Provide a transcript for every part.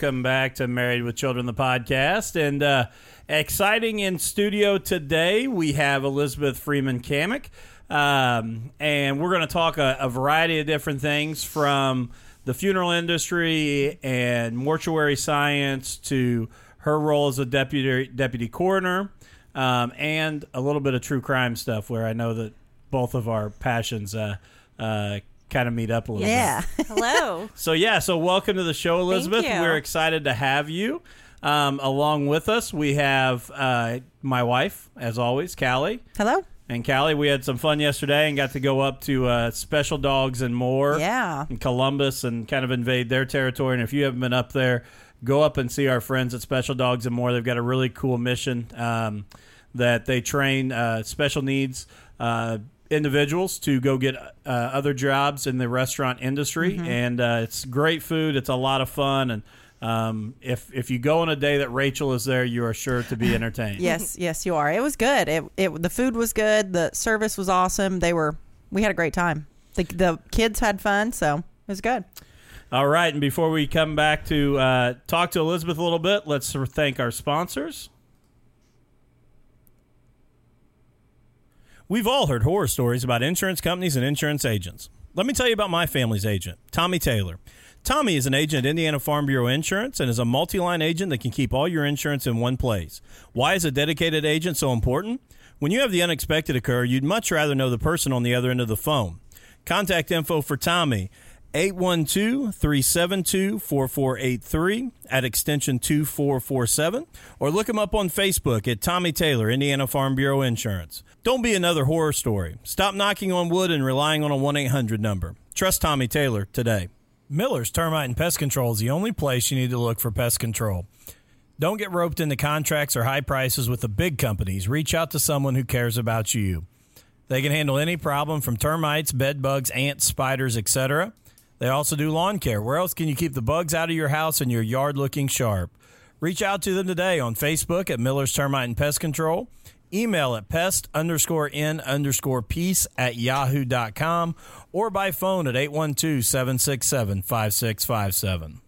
Welcome back to Married with Children, the podcast. And uh, exciting in studio today, we have Elizabeth Freeman Kamick. Um, and we're going to talk a, a variety of different things from the funeral industry and mortuary science to her role as a deputy deputy coroner, um, and a little bit of true crime stuff. Where I know that both of our passions uh, uh, kind of meet up a little Yeah. bit. Hello. So yeah, so welcome to the show, Elizabeth. you. We're excited to have you. Um, along with us, we have uh, my wife, as always, Callie. Hello. And Callie, we had some fun yesterday and got to go up to uh, Special Dogs and More Yeah. in Columbus and kind of invade their territory. And if you haven't been up there, go up and see our friends at Special Dogs and More. They've got a really cool mission um, that they train uh, special needs uh, individuals to go get uh, other jobs in the restaurant industry. And uh, it's great food. It's a lot of fun. And um, if if you go on a day that Rachel is there, you are sure to be entertained. Yes, yes, you are. It was good. It, it the food was good. The service was awesome. They were we had a great time. The the kids had fun, so it was good. All right, and before we come back to uh, talk to Elizabeth a little bit, let's thank our sponsors. We've all heard horror stories about insurance companies and insurance agents. Let me tell you about my family's agent, Tommy Taylor. Tommy is an agent at Indiana Farm Bureau Insurance and is a multi line agent that can keep all your insurance in one place. Why is a dedicated agent so important? When you have the unexpected occur, you'd much rather know the person on the other end of the phone. Contact info for Tommy 812 372 4483 at extension 2447 or look him up on Facebook at Tommy Taylor, Indiana Farm Bureau Insurance. Don't be another horror story. Stop knocking on wood and relying on a 1 800 number. Trust Tommy Taylor today. Miller's Termite and Pest Control is the only place you need to look for pest control. Don't get roped into contracts or high prices with the big companies. Reach out to someone who cares about you. They can handle any problem from termites, bed bugs, ants, spiders, etc. They also do lawn care. Where else can you keep the bugs out of your house and your yard looking sharp? Reach out to them today on Facebook at Miller's Termite and Pest Control. Email at pest underscore n underscore peace at yahoo.com or by phone at 812 767 5657.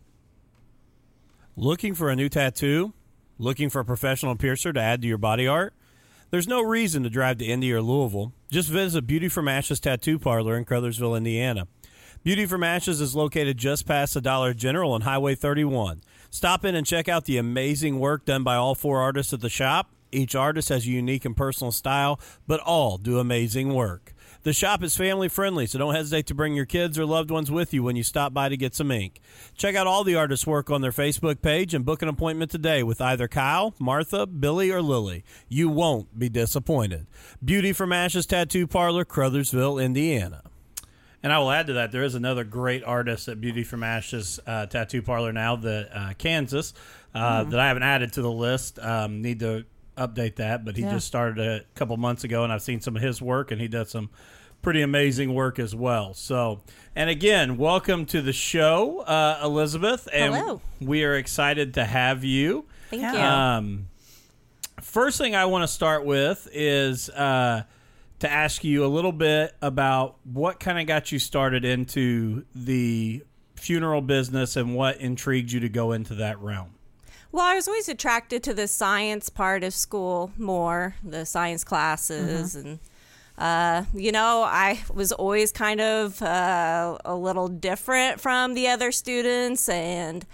Looking for a new tattoo? Looking for a professional piercer to add to your body art? There's no reason to drive to Indy or Louisville. Just visit Beauty from Ashes Tattoo Parlor in Crothersville, Indiana. Beauty from Ashes is located just past the Dollar General on Highway 31. Stop in and check out the amazing work done by all four artists at the shop. Each artist has a unique and personal style, but all do amazing work. The shop is family friendly, so don't hesitate to bring your kids or loved ones with you when you stop by to get some ink. Check out all the artists' work on their Facebook page and book an appointment today with either Kyle, Martha, Billy, or Lily. You won't be disappointed. Beauty from Ashes Tattoo Parlor, Crothersville, Indiana. And I will add to that, there is another great artist at Beauty from Ashes uh, Tattoo Parlor now, the uh, Kansas, uh, that I haven't added to the list. Um, need to update that, but he Yeah. just started a couple months ago, and I've seen some of his work, and he does some pretty amazing work as well. So, and again, welcome to the show, uh, Elizabeth, and Hello. we are excited to have you. Thank you. Um, first thing I want to start with is uh, to ask you a little bit about what kind of got you started into the funeral business and what intrigued you to go into that realm. Well, I was always attracted to the science part of school more, the science classes, and uh, you know, I was always kind of uh, a little different from the other students, and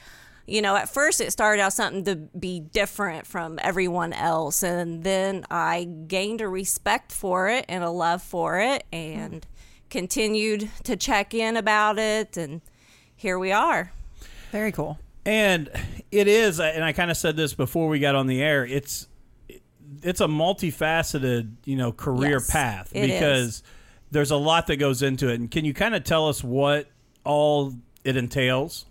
you know, at first it started out something to be different from everyone else, and then I gained a respect for it and a love for it, and continued to check in about it, and here we are. Very cool. And it is, and I kind of said this before we got on the air. It's it's a multifaceted, you know, career Yes, path it is. because there's a lot that goes into it. And can you kind of tell us what all it entails?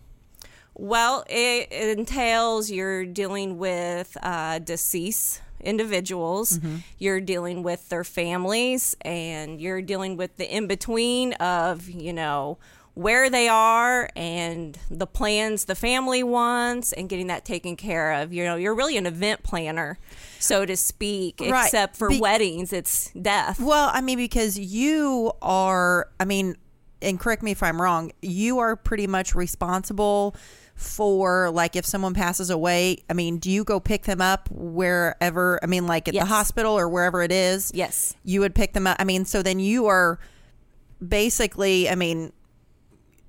Well, it, it entails you're dealing with uh, deceased individuals, you're dealing with their families, and you're dealing with the in between of, you know, where they are and the plans the family wants and getting that taken care of. You know, you're really an event planner, so to speak, Right. except for Be- weddings, it's death. Well, I mean, because you are, I mean, and correct me if I'm wrong, you are pretty much responsible for like if someone passes away. I mean, do you go pick them up wherever? I mean, like at Yes. the hospital or wherever it is. Yes. you would pick them up. I mean, so then you are basically, I mean,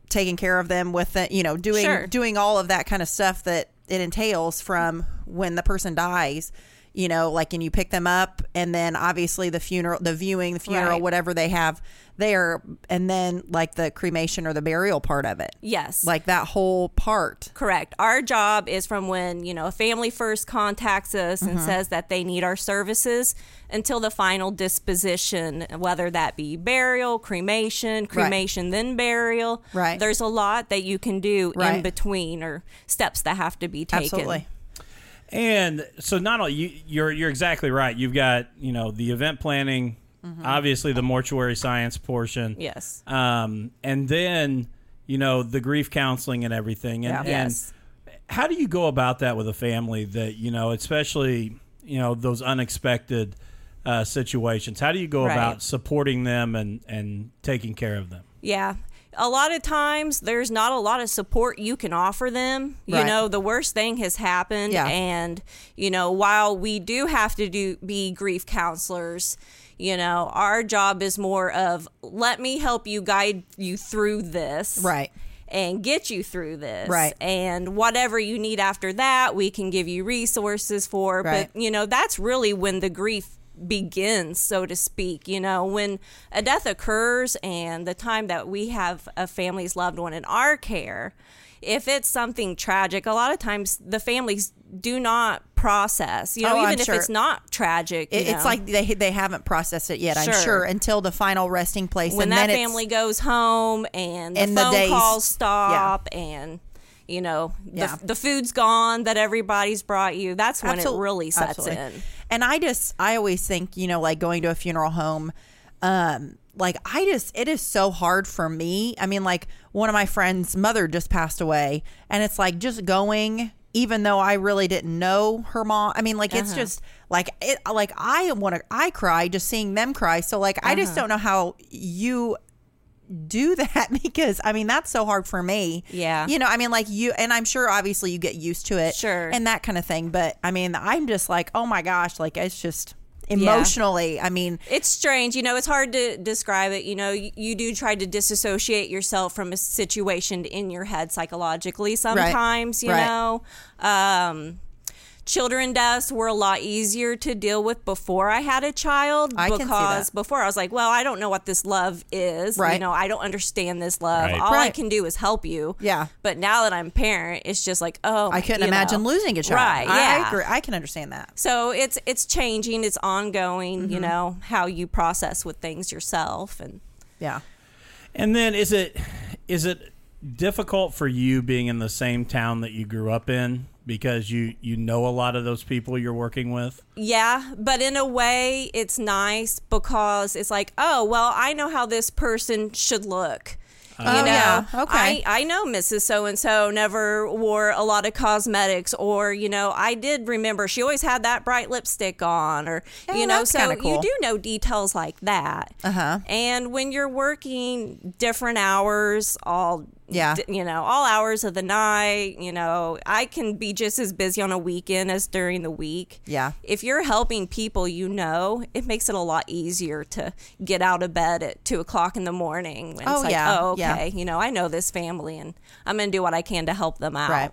taking care of them with the, you know, doing Sure. doing all of that kind of stuff that it entails from when the person dies. You know, like and you pick them up, and then obviously the funeral, the viewing, the funeral, Right. whatever they have there, and then like the cremation or the burial part of it, Yes. like that whole part. Correct. Our job is from when, you know, a family first contacts us Mm-hmm. and says that they need our services until the final disposition, whether that be burial, cremation, cremation, then burial. Right. There's a lot that you can do Right. in between or steps that have to be taken. Absolutely. And so not only you, you're you're exactly right. You've got you know the event planning, Mm-hmm. obviously the mortuary science portion, Yes. um, and then you know the grief counseling and everything. And, Yeah. and Yes. how do you go about that with a family that you know, especially you know those unexpected uh, situations? How do you go Right. about supporting them and and taking care of them? Yeah. A lot of times there's not a lot of support you can offer them. You know, the worst thing has happened Yeah. and you know, while we do have to do be grief counselors, you know, our job is more of let me help you guide you through this. Right. And get you through this. Right. And whatever you need after that, we can give you resources for. Right. But, you know, that's really when the grief begins, so to speak. You know, when a death occurs and the time that we have a family's loved one in our care, if it's something tragic, a lot of times the families do not process. You know, Oh, even if sure. it's not tragic, It, it's like they they haven't processed it yet. I'm Sure. sure until the final resting place. when and that family goes home and the And the phone days- calls stop and you know the, Yeah. the food's gone that everybody's brought you that's when Absol- it really sets absolutely. in And I just, I always think, you know, like going to a funeral home, um, like I just, it is so hard for me. I mean, like one of my friends' mother just passed away, and it's like just going, even though I really didn't know her mom. I mean, like it's Uh-huh. just like it, like I want to, I cry just seeing them cry. So like I Uh-huh. just don't know how you do that because I mean that's so hard for me. Yeah. You know, I mean like you and I'm sure obviously you get used to it. Sure. And that kind of thing. But I mean, I'm just like, oh my gosh, like it's just emotionally. I mean, it's strange you know it's hard to describe it you know you, you do try to disassociate yourself from a situation in your head psychologically sometimes you Right. know um children deaths were a lot easier to deal with before I had a child I can see because that. before I was like, well, I don't know what this love is. Right. You know, I don't understand this love. Right. All I can do is help you. Yeah. But now that I'm a parent, it's just like, oh, I couldn't imagine know. losing a child. Right. I, Yeah. I agree. I can understand that. So it's it's changing. It's ongoing. Mm-hmm. You know how you process with things yourself, and Yeah. And then is it is it difficult for you being in the same town that you grew up in because you you know a lot of those people you're working with? Yeah, but in a way, it's nice because it's like, oh, well, I know how this person should look. You Oh, know, yeah. Okay. I, I know Mrs. So and so never wore a lot of cosmetics, or, you know, I did remember she always had that bright lipstick on, or, Yeah, you know, so kinda you do know details like that. Uh-huh. And when you're working different hours, all Yeah. d- you know, all hours of the night, you know, I can be just as busy on a weekend as during the week. Yeah. If you're helping people you know, it makes it a lot easier to get out of bed at two o'clock in the morning. When Oh, it's like, yeah, oh, yeah. okay, you know, I know this family and I'm going to do what I can to help them out. Right.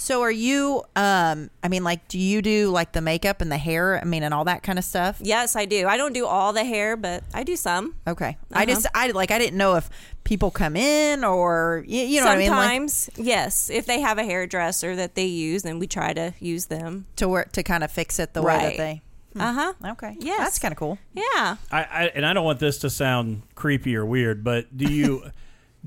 So are you um I mean like do you do like the makeup and the hair, I mean and all that kind of stuff? Yes, I do. I don't do all the hair, but I do some. Okay. I Uh-huh. just I like I didn't know if people come in or you, you know what I mean like Sometimes, yes. If they have a hairdresser that they use, then we try to use them. to work to kind of fix it the way that Right. they Uh huh. Okay. Yeah, That's kind of cool. Yeah. I, I and I don't want this to sound creepy or weird, but do you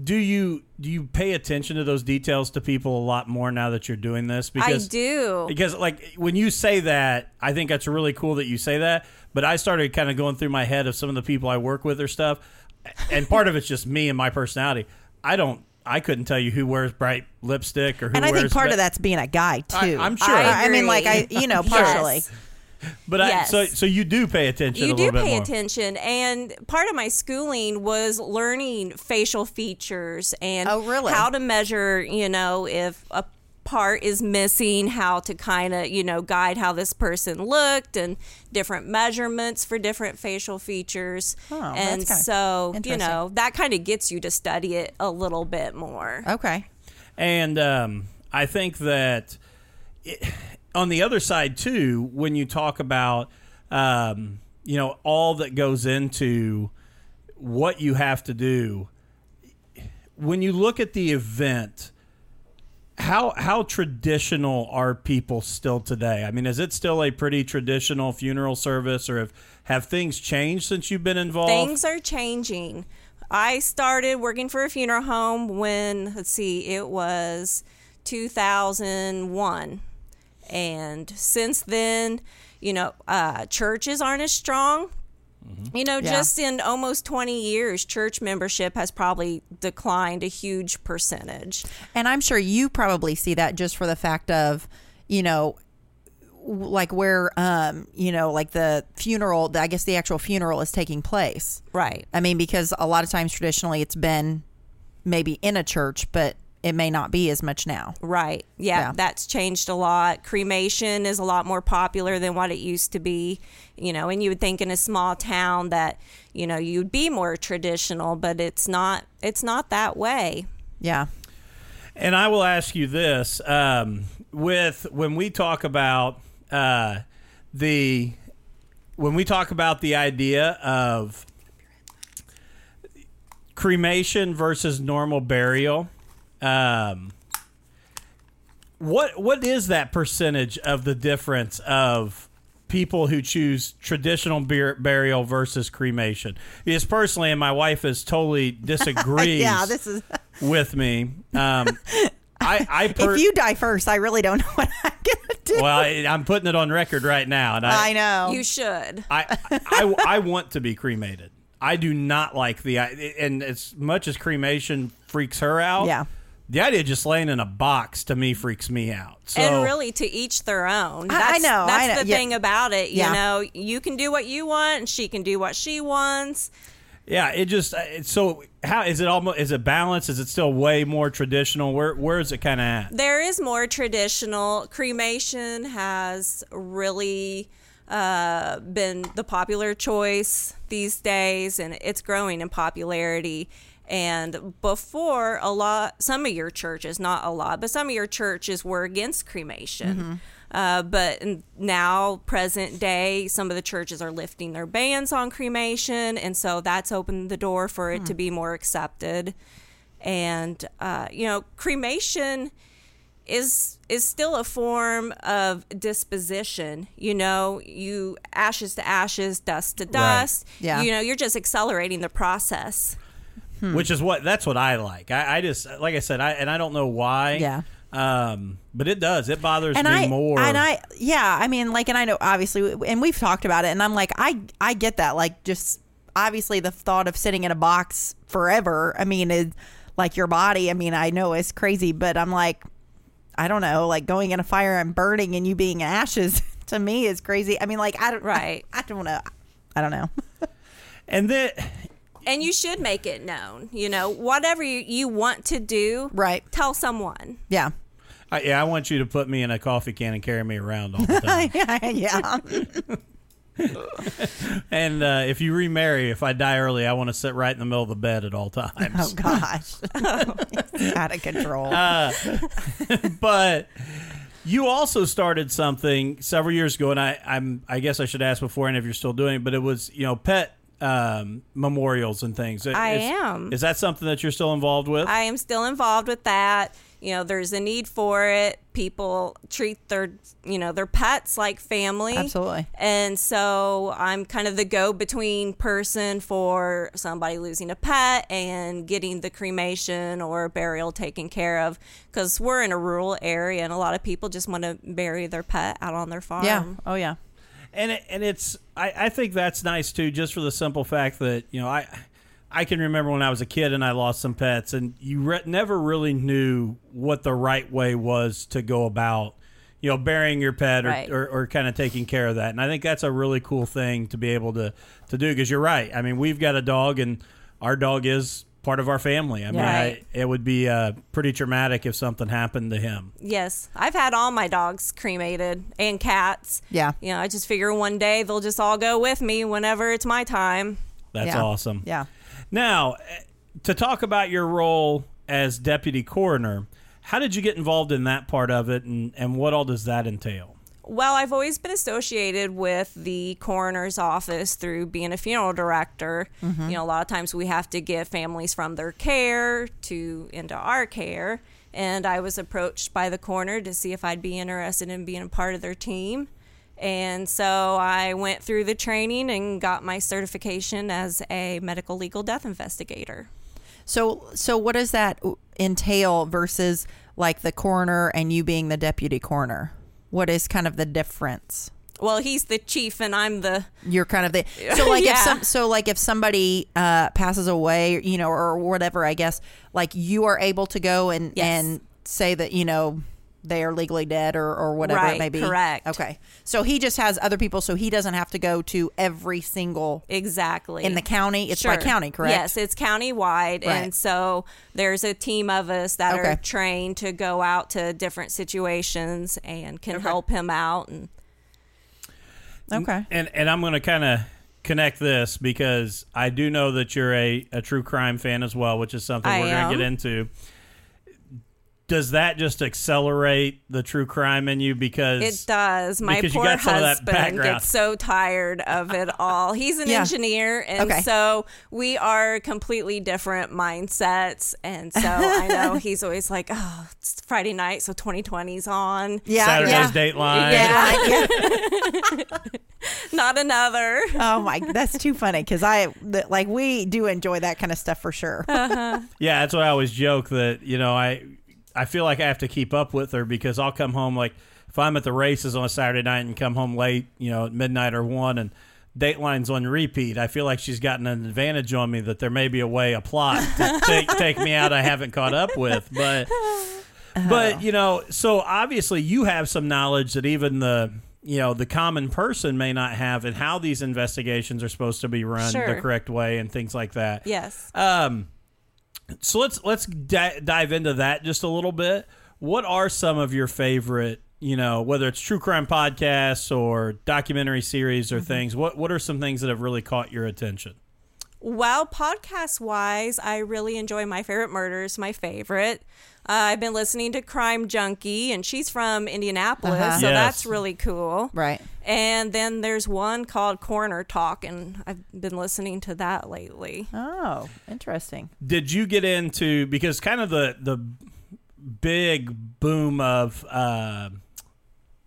do you do you pay attention to those details to people a lot more now that you're doing this? because I do. Because like when you say that, I think that's really cool that you say that. But I started kind of going through my head of some of the people I work with or stuff, and part of it's just me and my personality. I don't. I couldn't tell you who wears bright lipstick or who And I wears. think part ba- of that's being a guy too. I- I'm sure. I, I mean, like I, you know, partially. But I, so so you do pay attention. you a do little bit pay more. attention and part of my schooling was learning facial features and Oh, really? how to measure you know if a part is missing how to kind of you know guide how this person looked and different measurements for different facial features Oh, and kinda so you know that kind of gets you to study it a little bit more Okay. And um, I think that it, on the other side too, when you talk about um, you know all that goes into what you have to do, when you look at the event, how how traditional are people still today? I mean, is it still a pretty traditional funeral service, or have have things changed since you've been involved? Things are changing. I started working for a funeral home when, let's see, it was 2001. And since then, you know, uh, churches aren't as strong. You know, Yeah. just in almost 20 years, church membership has probably declined a huge percentage. And I'm sure you probably see that just for the fact of, you know, like where, um, you know, like the funeral, I guess the actual funeral is taking place. Right. I mean, because a lot of times traditionally it's been maybe in a church, but it may not be as much now. Right. Yeah, Yeah. that's changed a lot. Cremation is a lot more popular than what it used to be. You know, and you would think in a small town that, you know, you'd be more traditional, but it's not it's not that way. Yeah. And I will ask you this: um, with when we talk about uh, the when we talk about the idea of cremation versus normal burial, um, what what is that percentage of the difference of people who choose traditional bur- burial versus cremation? Because personally, and my wife is totally disagrees Yeah, this is. with me. Um, I, I per- if you die first, I really don't know what I'm gonna do. well, I, I'm putting it on record right now, and I, I know. You should. I, I, I want to be cremated. I do not like the and as much as cremation freaks her out. Yeah. The idea of just laying in a box to me freaks me out. So and really to each their own. I- I That's, know, That's I know. the Yeah. thing about it. You Yeah. know, you can do what you want and she can do what she wants. yeah, it just it's so how is it almost is it balanced? Is it still way more traditional? Where where is it kind of at? There is more traditional. Cremation has really uh, been the popular choice these days, and it's growing in popularity. And before, a lot, some of your churches, not a lot, but some of your churches were against cremation. Uh, but now, present day, some of the churches are lifting their bans on cremation, and so that's opened the door for it to be more accepted. And uh, you know, cremation is is still a form of disposition. You know, you ashes to ashes, dust to dust. Yeah. You know, you're just accelerating the process. Which is what that's what I like. I, I just like I said, I and I don't know why. Yeah. Um, but it does. It bothers and me I more. and I yeah, I mean like and I know obviously and we've talked about it and I'm like I I get that like just obviously the thought of sitting in a box forever, I mean is like your body, I mean I know it's crazy, but I'm like I don't know, like going in a fire and burning and you being ashes to me is crazy. I mean like I don't Right. I, I don't know. I don't know. and then And you should make it known. You know, whatever you, you want to do, Right. tell someone. Yeah. I, yeah, I want you to put me in a coffee can and carry me around all the time. yeah, yeah. and uh, if you remarry, if I die early, I want to sit right in the middle of the bed at all times. Oh gosh. it's out of control. but you also started something several years ago, and I, I'm I guess I should ask beforehand if you're still doing it, but it was you know pet um, memorials and things. I is, am. Is that something that you're still involved with? I am still involved with that. You know, there's a need for it. People treat their, you know, their pets like family. Absolutely. And so I'm kind of the go between person for somebody losing a pet and getting the cremation or burial taken care of. Because we're in a rural area and a lot of people just want to bury their pet out on their farm. yeah. Oh yeah. And it, and it's I, I think that's nice too, just for the simple fact that you know I I can remember when I was a kid and I lost some pets, and you re- never really knew what the right way was to go about you know burying your pet or, Right. or, or kind of taking care of that. And I think that's a really cool thing to be able to to do because you're right. I mean, we've got a dog, and our dog is part of our family. I mean, Right. I, it would be uh, pretty traumatic if something happened to him. Yes, I've had all my dogs cremated and cats. Yeah. You know, I just figure one day they'll just all go with me whenever it's my time. That's Yeah. awesome. Yeah. Now, eh, to talk about your role as deputy coroner, how did you get involved in that part of it, and, and what all does that entail? Well, I've always been associated with the coroner's office through being a funeral director. Mm-hmm. You know, a lot of times we have to get families from their care to into our care. And I was approached by the coroner to see if I'd be interested in being a part of their team. And so I went through the training and got my certification as a medical legal death investigator. So so what does that entail versus like the coroner and you being the deputy coroner? What is kind of the difference? Well, he's the chief and I'm the You're kind of the so like if Yeah. some so like if somebody uh, passes away, you know, or whatever, I guess like you are able to go and Yes. and say that you know they are legally dead or or whatever it may be. correct. Okay, so he just has other people, so he doesn't have to go to every single exactly in the county. It's by county, correct? Yes, it's county-wide, Right. and so there's a team of us that Okay. are trained to go out to different situations and can help him out. And Okay. And and I'm going to kind of connect this because I do know that you're a, a true crime fan as well, which is something I we're going to get into. Does that just accelerate the true crime in you? Because it does. My because you poor got some of that husband gets so tired of it all. He's an Yeah. engineer, and Okay. so we are completely different mindsets. And so I know he's always like, "Oh, it's Friday night, so 2020's on. Yeah. Saturday's yeah. Dateline. Yeah. yeah. Not another." Oh my, that's too funny because I like we do enjoy that kind of stuff for sure. Uh, Yeah, that's what I always joke that you know I I feel like I have to keep up with her because I'll come home like if I'm at the races on a Saturday night and come home late, you know, at midnight or one, and Dateline's on repeat. I feel like she's gotten an advantage on me that there may be a way, a plot to take take me out I haven't caught up with, but. But you know, so obviously you have some knowledge that even the you know the common person may not have, and how these investigations are supposed to be run the correct way and things like that. yes. Um, so let's let's di- dive into that just a little bit. What are some of your favorite, you know, whether it's true crime podcasts or documentary series or mm-hmm. things? What what are some things that have really caught your attention? Well, podcast wise, I really enjoy My Favorite Murders, my favorite. Uh, I've been listening to Crime Junkie, and she's from Indianapolis, Uh-huh. so Yes. that's really cool. right. And then there's one called Coroner Talk, and I've been listening to that lately. Oh, interesting. Did you get into because kind of the the big boom of uh,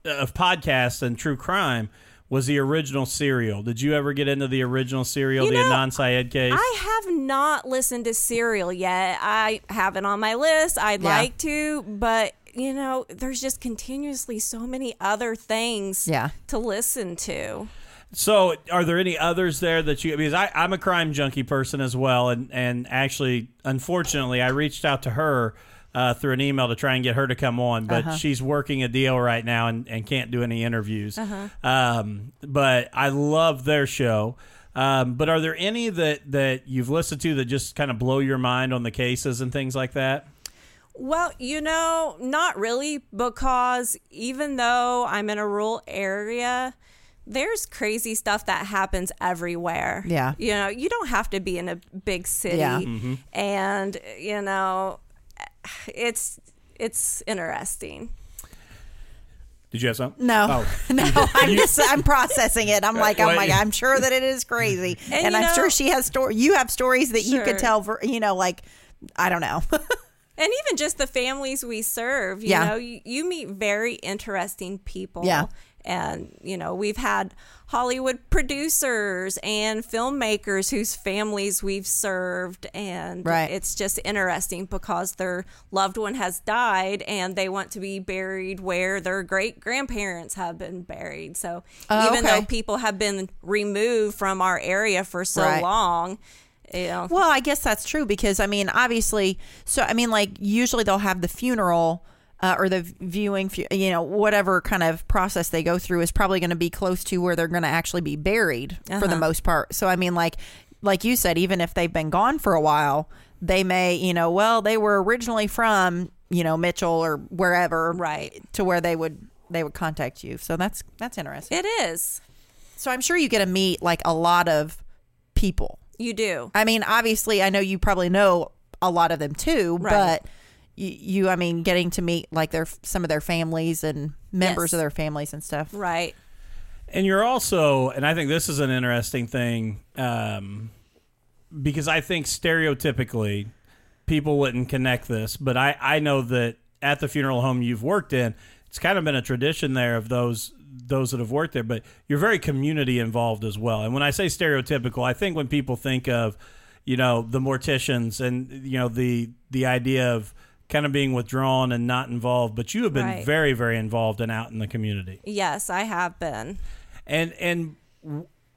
of podcasts and true crime was the original serial. Did you ever get into the original serial, You the know, Adnan Syed case? I have not listened to Serial yet. I have it on my list. I'd Yeah. like to, but you know, there's just continuously so many other things Yeah. to listen to. So, are there any others there that you? Because I, I'm a crime junkie person as well, and and actually, unfortunately, I reached out to her uh, through an email to try and get her to come on, but Uh-huh. she's working a deal right now and, and can't do any interviews. Um, but I love their show. Um, but are there any that that you've listened to that just kind of blow your mind on the cases and things like that? Well, you know, not really, because even though I'm in a rural area, there's crazy stuff that happens everywhere. Yeah. You know, you don't have to be in a big city. Yeah. And, you know, it's it's interesting. Did you have some? No, Oh. no, I'm just I'm processing it. I'm like I'm Wait. like I'm sure that it is crazy, and, And I'm know- sure she has story. You have stories that you could tell for you know like I don't know. And even just the families we serve, you Yeah. know, you, you meet very interesting people. Yeah. And, you know, we've had Hollywood producers and filmmakers whose families we've served. And Right. it's just interesting because their loved one has died and they want to be buried where their great grandparents have been buried. So Oh, even okay. though people have been removed from our area for so Right. long, you know, well, I guess that's true because I mean obviously, so I mean like usually they'll have the funeral. Uh, or the viewing, you know, whatever kind of process they go through is probably going to be close to where they're going to actually be buried for the Uh-huh. most part. So I mean, like, like you said, even if they've been gone for a while, they may, you know, well, they were originally from, you know, Mitchell or wherever, Right. to where they would they would contact you. So that's that's interesting. It is. So I'm sure you get to meet like a lot of people. You do. I mean, obviously, I know you probably know a lot of them too, Right. but you, you, I mean, getting to meet like their some of their families and members Yes. of their families and stuff. Right. And you're also, and I think this is an interesting thing, um, because I think stereotypically people wouldn't connect this, but I, I know that at the funeral home you've worked in, it's kind of been a tradition there of those those that have worked there, but you're very community involved as well. And when I say stereotypical, I think when people think of, you know, the morticians and you know the the idea of kind of being withdrawn and not involved, but you have been Right. very very involved and out in the community. Yes, I have been. And and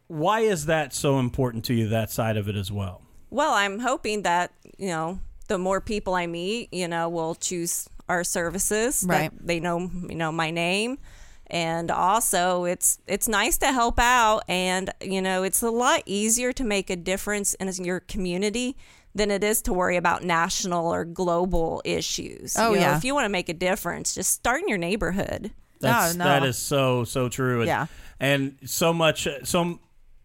why is that so important to you? That side of it as well. Well, I'm hoping that, you know, the more people I meet, you know, will choose our services. that Right. They know, you know, my name. And also it's it's nice to help out and you know, it's a lot easier to make a difference in your community than it is to worry about national or global issues. Oh, You know, yeah. If you want to make a difference, just start in your neighborhood. That's no. that is so so true. And, Yeah. And so much so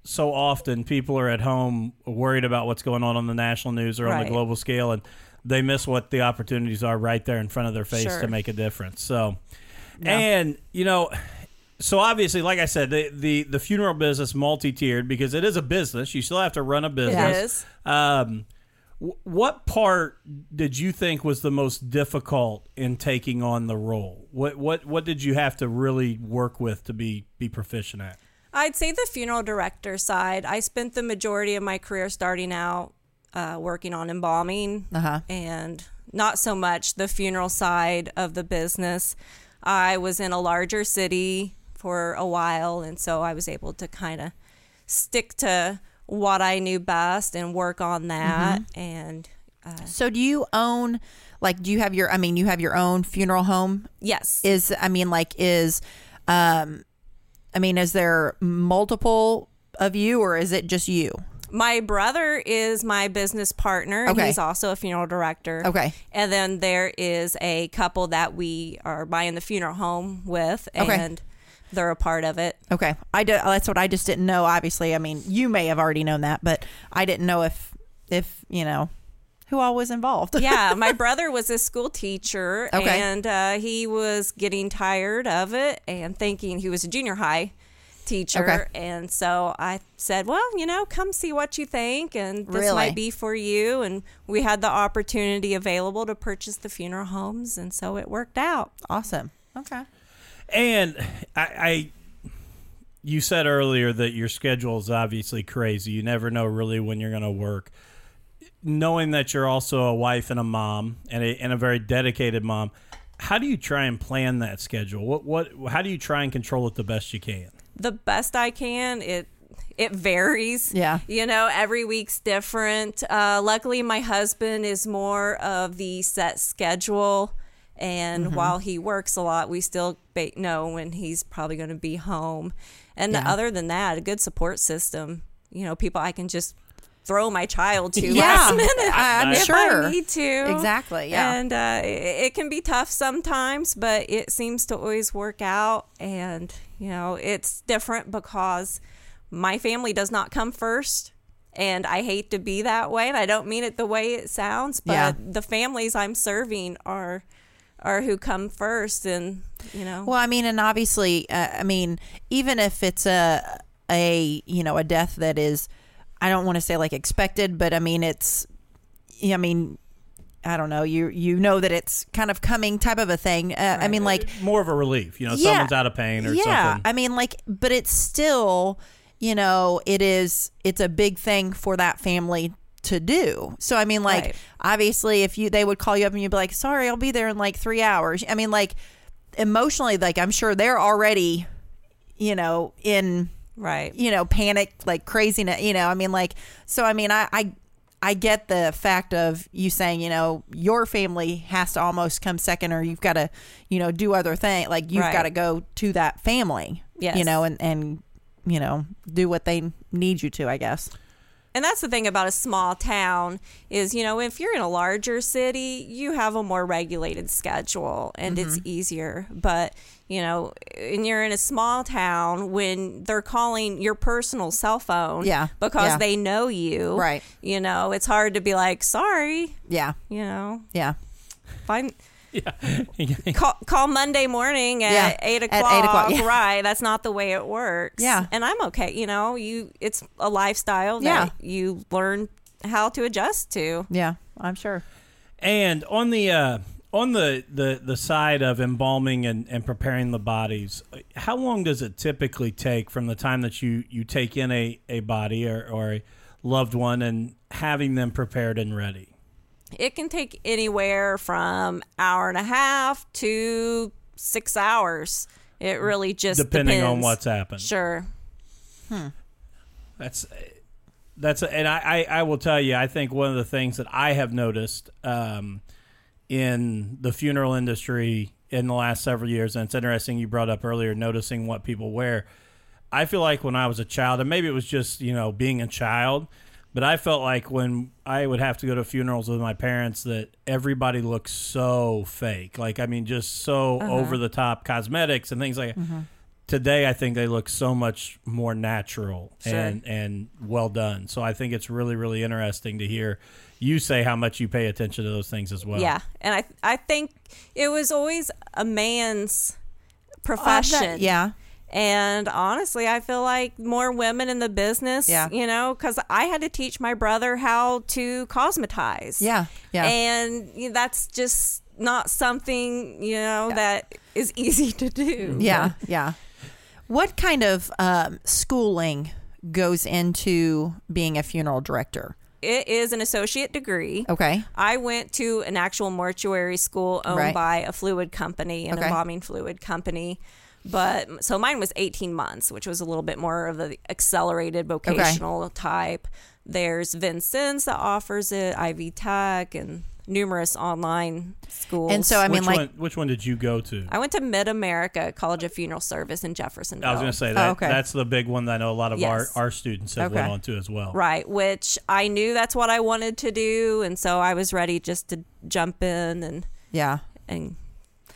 so often people are at home worried about what's going on on the national news or on the global scale and they miss what the opportunities are right there in front of their face Sure. to make a difference. So and you know so obviously like I said the the, the funeral business multi-tiered because it is a business. You still have to run a business. It is. Um, wh- what part did you think was the most difficult in taking on the role? What what what did you have to really work with to be be proficient at? I'd say the funeral director side. I spent the majority of my career starting out uh, working on embalming Uh-huh. and not so much the funeral side of the business. I was in a larger city for a while, and so I was able to kind of stick to what I knew best and work on that. And uh, So do you own like do you have your I mean you have your own funeral home? yes, Is I mean like is um I mean is there multiple of you or is it just you? My brother is my business partner. Okay. He's also a funeral director. Okay. And then there is a couple that we are buying the funeral home with, Okay. and they're a part of it. Okay. I do, that's what I just didn't know obviously. I mean, you may have already known that, but I didn't know if if, you know, who all was involved. Yeah, my brother was a school teacher, Okay. and uh, he was getting tired of it and thinking he was a junior high teacher. Okay. And so I said, well, you know, come see what you think, and this Really? might be for you. And we had the opportunity available to purchase the funeral homes, and so it worked out. Awesome. Okay. And I, I you said earlier that your schedule is obviously crazy. You never know really when you're going to work. Knowing that you're also a wife and a mom and a, and a very dedicated mom, how do you try and plan that schedule? What what how do you try and control it the best you can? the best I can. It it varies. Yeah. You know, every week's different. Uh, luckily, my husband is more of the set schedule. And Mm-hmm. while he works a lot, we still ba- know when he's probably going to be home. And Yeah. other than that, a good support system. You know, people I can just throw my child to Yeah. last minute I'm if sure. I need to. Exactly, yeah. And uh, it, it can be tough sometimes, but it seems to always work out. And, you know, it's different because my family does not come first. And I hate to be that way. And I don't mean it the way it sounds, but Yeah. the families I'm serving are are who come first and you know Well, I mean, and obviously, uh, I mean, even if it's a a you know a death that is, I don't want to say like expected, but I mean it's, I mean, I don't know, you you know that it's kind of coming type of a thing. Uh, I mean, like More of a relief, you know, Yeah. someone's out of pain or something. yeah, something. I mean, like, but it's still, you know, it is it's a big thing for that family to do. So I mean, like, Right. obviously, if you they would call you up and you'd be like, "Sorry, I'll be there in like three hours." I mean, like, emotionally, like, I'm sure they're already, you know, in right you know panic like craziness. You know, I mean, like, so I mean, I I I get the fact of you saying, you know, your family has to almost come second, or you've got to, you know, do other things. Like you've Right. got to go to that family, Yes. you know, and and you know, do what they need you to. I guess. And that's the thing about a small town is, you know, if you're in a larger city, you have a more regulated schedule and it's Mm-hmm. easier. But, you know, and you're in a small town, when they're calling your personal cell phone Yeah, because yeah. they know you, Right. You know, it's hard to be like, sorry, Yeah. you know, Yeah. find. Yeah. Call, call Monday morning at Yeah, eight at o'clock. eight o'clock, yeah. Right. That's not the way it works. Yeah. And I'm okay. You know, you it's a lifestyle Yeah. that you learn how to adjust to. Yeah. I'm sure. And on the uh, on the, the, the side of embalming and, and preparing the bodies, how long does it typically take from the time that you, you take in a, a body or, or a loved one and having them prepared and ready? It can take anywhere from hour and a half to six hours. It really just Depending on what's happened. Sure. That's that's and I, I I will tell you I think one of the things that I have noticed um, in the funeral industry in the last several years, and it's interesting you brought up earlier noticing what people wear. I feel like when I was a child, and maybe it was just you know being a child, but I felt like when I would have to go to funerals with my parents that everybody looked so fake. Like I mean, just so over the top cosmetics and things like. Today, I think they look so much more natural Sure. and and well done. So I think it's really really interesting to hear you say how much you pay attention to those things as well. Yeah. And I I think it was always a man's Uh, profession. that- yeah. And honestly, I feel like more women in the business, Yeah. you know, because I had to teach my brother how to cosmetize. Yeah. Yeah. And that's just not something, you know, that is easy to do. Yeah, yeah. What kind of um, schooling goes into being a funeral director? It is an associate degree. Okay. I went to an actual mortuary school owned Right. by a fluid company, an Okay. embalming fluid company. But so mine was 18 months, which was a little bit more of the accelerated vocational type. There's Vincennes that offers it, Ivy Tech, and numerous online schools. And so, I mean, which like, one? Which one did you go to? I went to Mid America College of Funeral Service in Jeffersonville. I was going to say that Oh, okay. that's the big one that I know a lot of Yes. our, our students have went on to as well. Right, which I knew that's what I wanted to do, and so I was ready just to jump in and yeah. and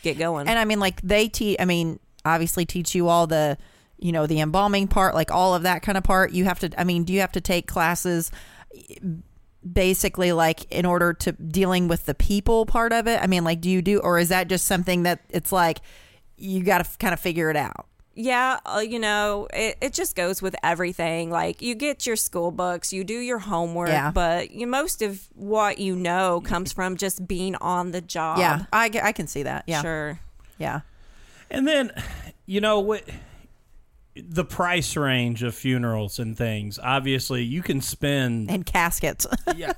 get going. And I mean, like, they teach, I mean, obviously teach you all the, you know, the embalming part, like all of that kind of part. You have to, I mean, do you have to take classes basically like in order to dealing with the people part of it? I mean, like, do you do, or is that just something that it's like you got to kind of figure it out? Yeah, uh, you know, it, it just goes with everything. Like you get your school books, you do your homework, Yeah. but you, most of what you know comes from just being on the job. Yeah. I, I can see that. Yeah. Sure. Yeah. And then, you know what? The price range of funerals and things. Obviously, you can spend And caskets. yeah,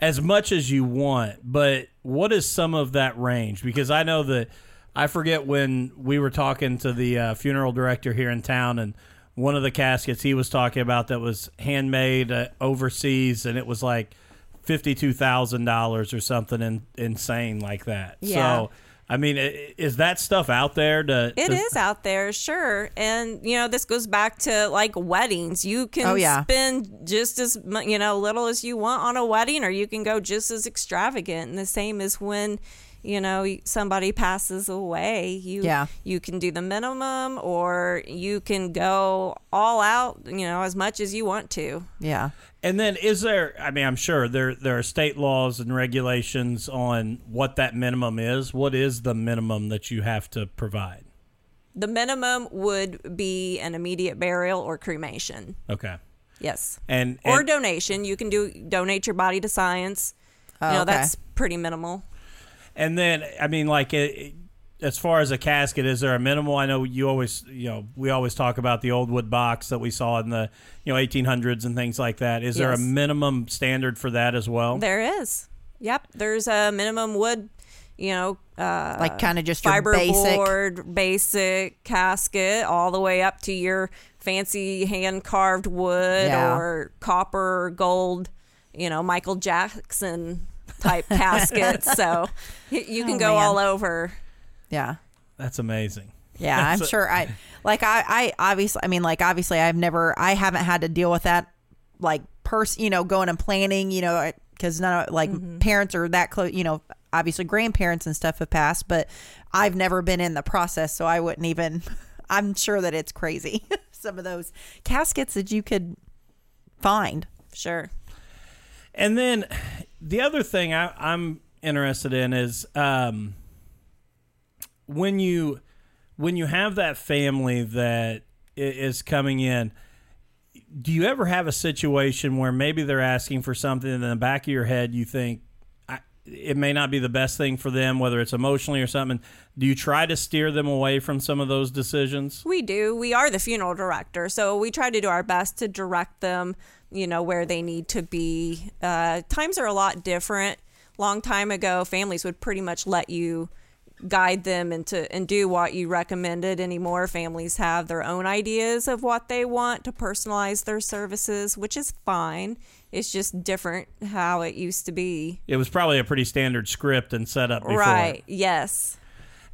as much as you want, but what is some of that range? Because I know that I forget when we were talking to the uh, funeral director here in town, and one of the caskets he was talking about that was handmade uh, overseas, and it was like fifty-two thousand dollars or something in, insane like that. Yeah. So, I mean, is that stuff out there? To It to- is out there, sure. And, you know, this goes back to like weddings. You can Oh, yeah. spend just as, mu- you know, little as you want on a wedding, or you can go just as extravagant. And the same as when, you know, somebody passes away. You, Yeah. you can do the minimum, or you can go all out, you know, as much as you want to. yeah. And then is there I mean I'm sure there there are state laws and regulations on what that minimum is. What is the minimum that you have to provide? The minimum would be an immediate burial or cremation. Okay. Yes. And, or donation. You can do donate your body to science. Oh, you know, okay. that's pretty minimal. And then I mean like it, it- as far as a casket is there a minimal I know you always you know we always talk about the old wood box that we saw in the you know 1800s and things like that. Is there a minimum standard for that as well? There is. Yep. There's a minimum wood, you know, uh, Like kind of just your basic. fiberboard basic casket all the way up to your fancy hand carved wood Yeah. or copper gold, you know, Michael Jackson type caskets. So you can Oh, go man. all over. Yeah. That's amazing. Yeah, I'm a- sure. I like. I. I obviously. I mean, like obviously, I've never. I haven't had to deal with that. Like, person. You know, going and planning. You know, because none of like Mm-hmm. parents are that close. You know, obviously grandparents and stuff have passed, but I've never been in the process, so I wouldn't even. I'm sure that it's crazy. Some of those caskets that you could find. Sure. And then the other thing I, I'm interested in is um, when you when you have that family that is coming in. Do you ever have a situation where maybe they're asking for something and in the back of your head you think it may not be the best thing for them, whether it's emotionally or something? Do you try to steer them away from some of those decisions? We do. We are the funeral director, so we try to do our best to direct them, you know, where they need to be. Uh, times are a lot different. Long time ago, families would pretty much let you guide them into and do what you recommended anymore. Families have their own ideas of what they want to personalize their services, which is fine. It's just different how it used to be. It was probably a pretty standard script and setup before. Right. Yes.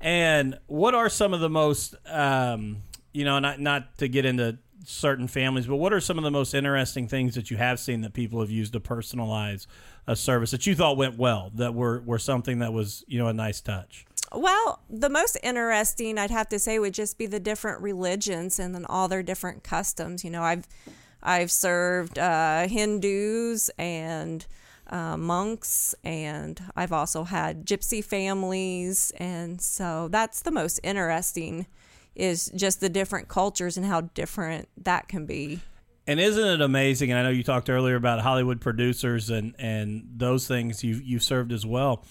And what are some of the most, um, you know, not not to get into certain families, but what are some of the most interesting things that you have seen that people have used to personalize a service that you thought went well, that were were something that was, you know, a nice touch? Well, the most interesting I'd have to say would just be the different religions and then all their different customs. You know, I've I've served uh, Hindus and uh, monks, and I've also had gypsy families, and so that's the most interesting is just the different cultures and how different that can be. And isn't it amazing? And I know you talked earlier about Hollywood producers and and those things you you served as well.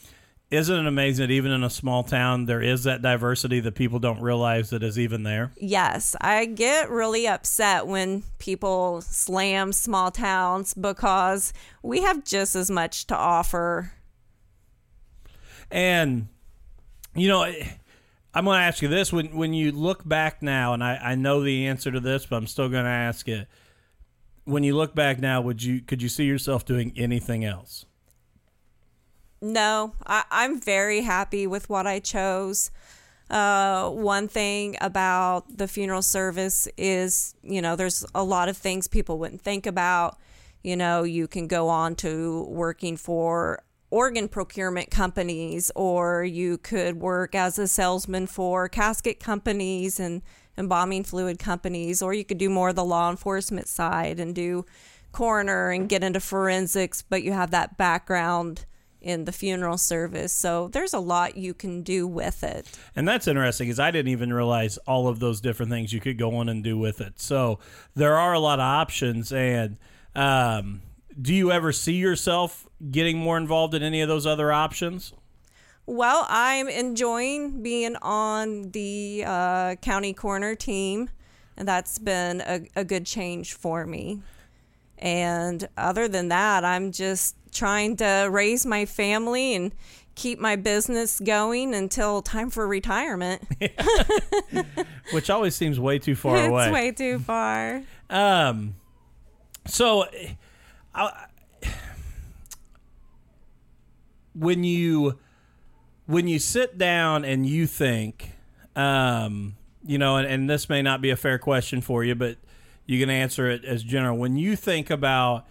Isn't it amazing that even in a small town there is that diversity that people don't realize that is even there? Yes, I get really upset when people slam small towns because we have just as much to offer. And you know, I'm going to ask you this: when when you look back now, and I, I know the answer to this, but I'm still going to ask it. When you look back now, would you could you see yourself doing anything else? No, I, I'm very happy with what I chose. Uh, one thing about the funeral service is, you know, there's a lot of things people wouldn't think about. You know, you can go on to working for organ procurement companies, or you could work as a salesman for casket companies and embalming fluid companies, or you could do more of the law enforcement side and do coroner and get into forensics, but you have that background in the funeral service. So there's a lot you can do with it. And that's interesting because I didn't even realize all of those different things you could go on and do with it. So there are a lot of options. And um, do you ever see yourself getting more involved in any of those other options? Well, I'm enjoying being on the uh, county coroner team, and that's been a, a good change for me. And other than that, I'm just trying to raise my family and keep my business going until time for retirement. Which always seems way too far it's away. way too far. Um, so, I, when you when you sit down and you think, um, you know, and, and this may not be a fair question for you, but you can answer it as general. When you think about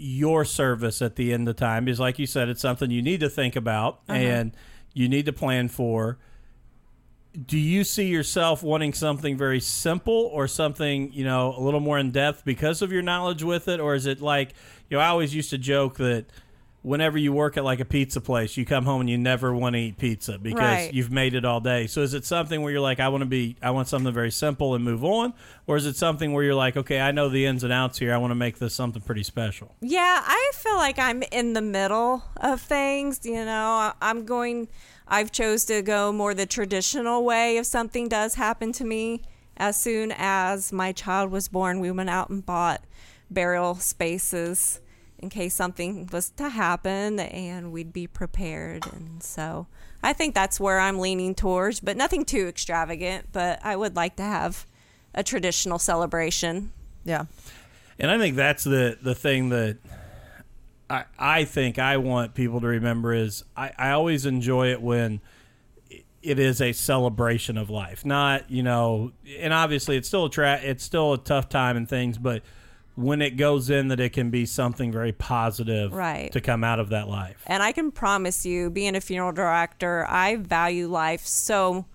your service at the end of time, because like you said, it's something you need to think about uh-huh. and you need to plan for. Do you see yourself wanting something very simple or something you know a little more in depth because of your knowledge with it? Or is it like you know i always used to joke that whenever you work at like a pizza place you come home and you never want to eat pizza because Right. you've made it all day so is it something where you're like i want to be i want something very simple and move on or is it something where you're like okay i know the ins and outs here i want to make this something pretty special Yeah, I feel like I'm in the middle of things. You know, I'm going. I've chose to go more the traditional way if something does happen to me. As soon as my child was born, we went out and bought burial spaces in case something was to happen, and we'd be prepared. And so, I think that's where I'm leaning towards, but nothing too extravagant. But I would like to have a traditional celebration. Yeah. And I think that's the the thing that I, I think I want people to remember is I, I always enjoy it when it is a celebration of life, not you know, and obviously it's still a tra- it's still a tough time and things, but when it goes in that it can be something very positive Right. to come out of that life. And I can promise you, being a funeral director, I value life so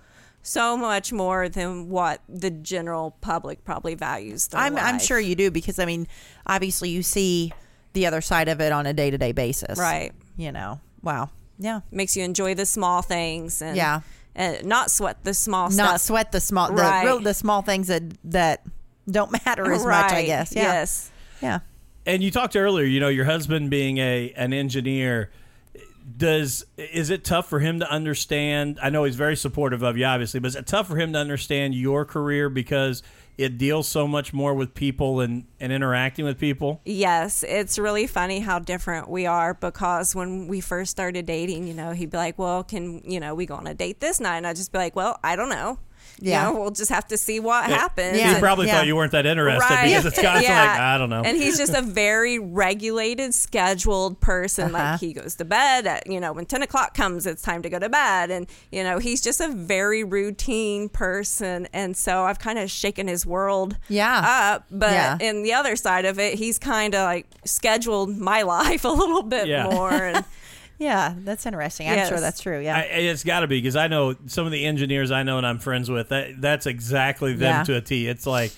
so much more than what the general public probably values. Their I'm I'm sure you do because I mean, obviously you see the other side of it on a day to day basis, Right. You know, wow, yeah, makes you enjoy the small things and Yeah. and not sweat the small stuff. not stuff. sweat the small, the Right. real, the small things that that don't matter as much. I guess, yeah, Yes. yeah. And you talked earlier, you know, your husband being a an engineer, does is it tough for him to understand? I know he's very supportive of you, obviously, but is it tough for him to understand your career because it deals so much more with people and, and interacting with people? Yes, it's really funny how different we are because when we first started dating, you know, he'd be like, "Well, can you know we go on a date this night?" And I'd just be like, "Well, I don't know. Yeah. you know, we'll just have to see what happens." Yeah. He probably Yeah. thought you weren't that interested because it's constantly Yeah. like, I don't know. And he's just a very regulated, scheduled person. Uh-huh. Like he goes to bed at, you know, when 10 o'clock comes, it's time to go to bed. And, you know, he's just a very routine person. And so I've kind of shaken his world Yeah. up. But Yeah. in the other side of it, he's kind of like scheduled my life a little bit Yeah. more. And Yeah, that's interesting. I'm Yes. sure that's true. Yeah. I, it's got to be because I know some of the engineers I know and I'm friends with. That that's exactly them Yeah. to a T. It's like,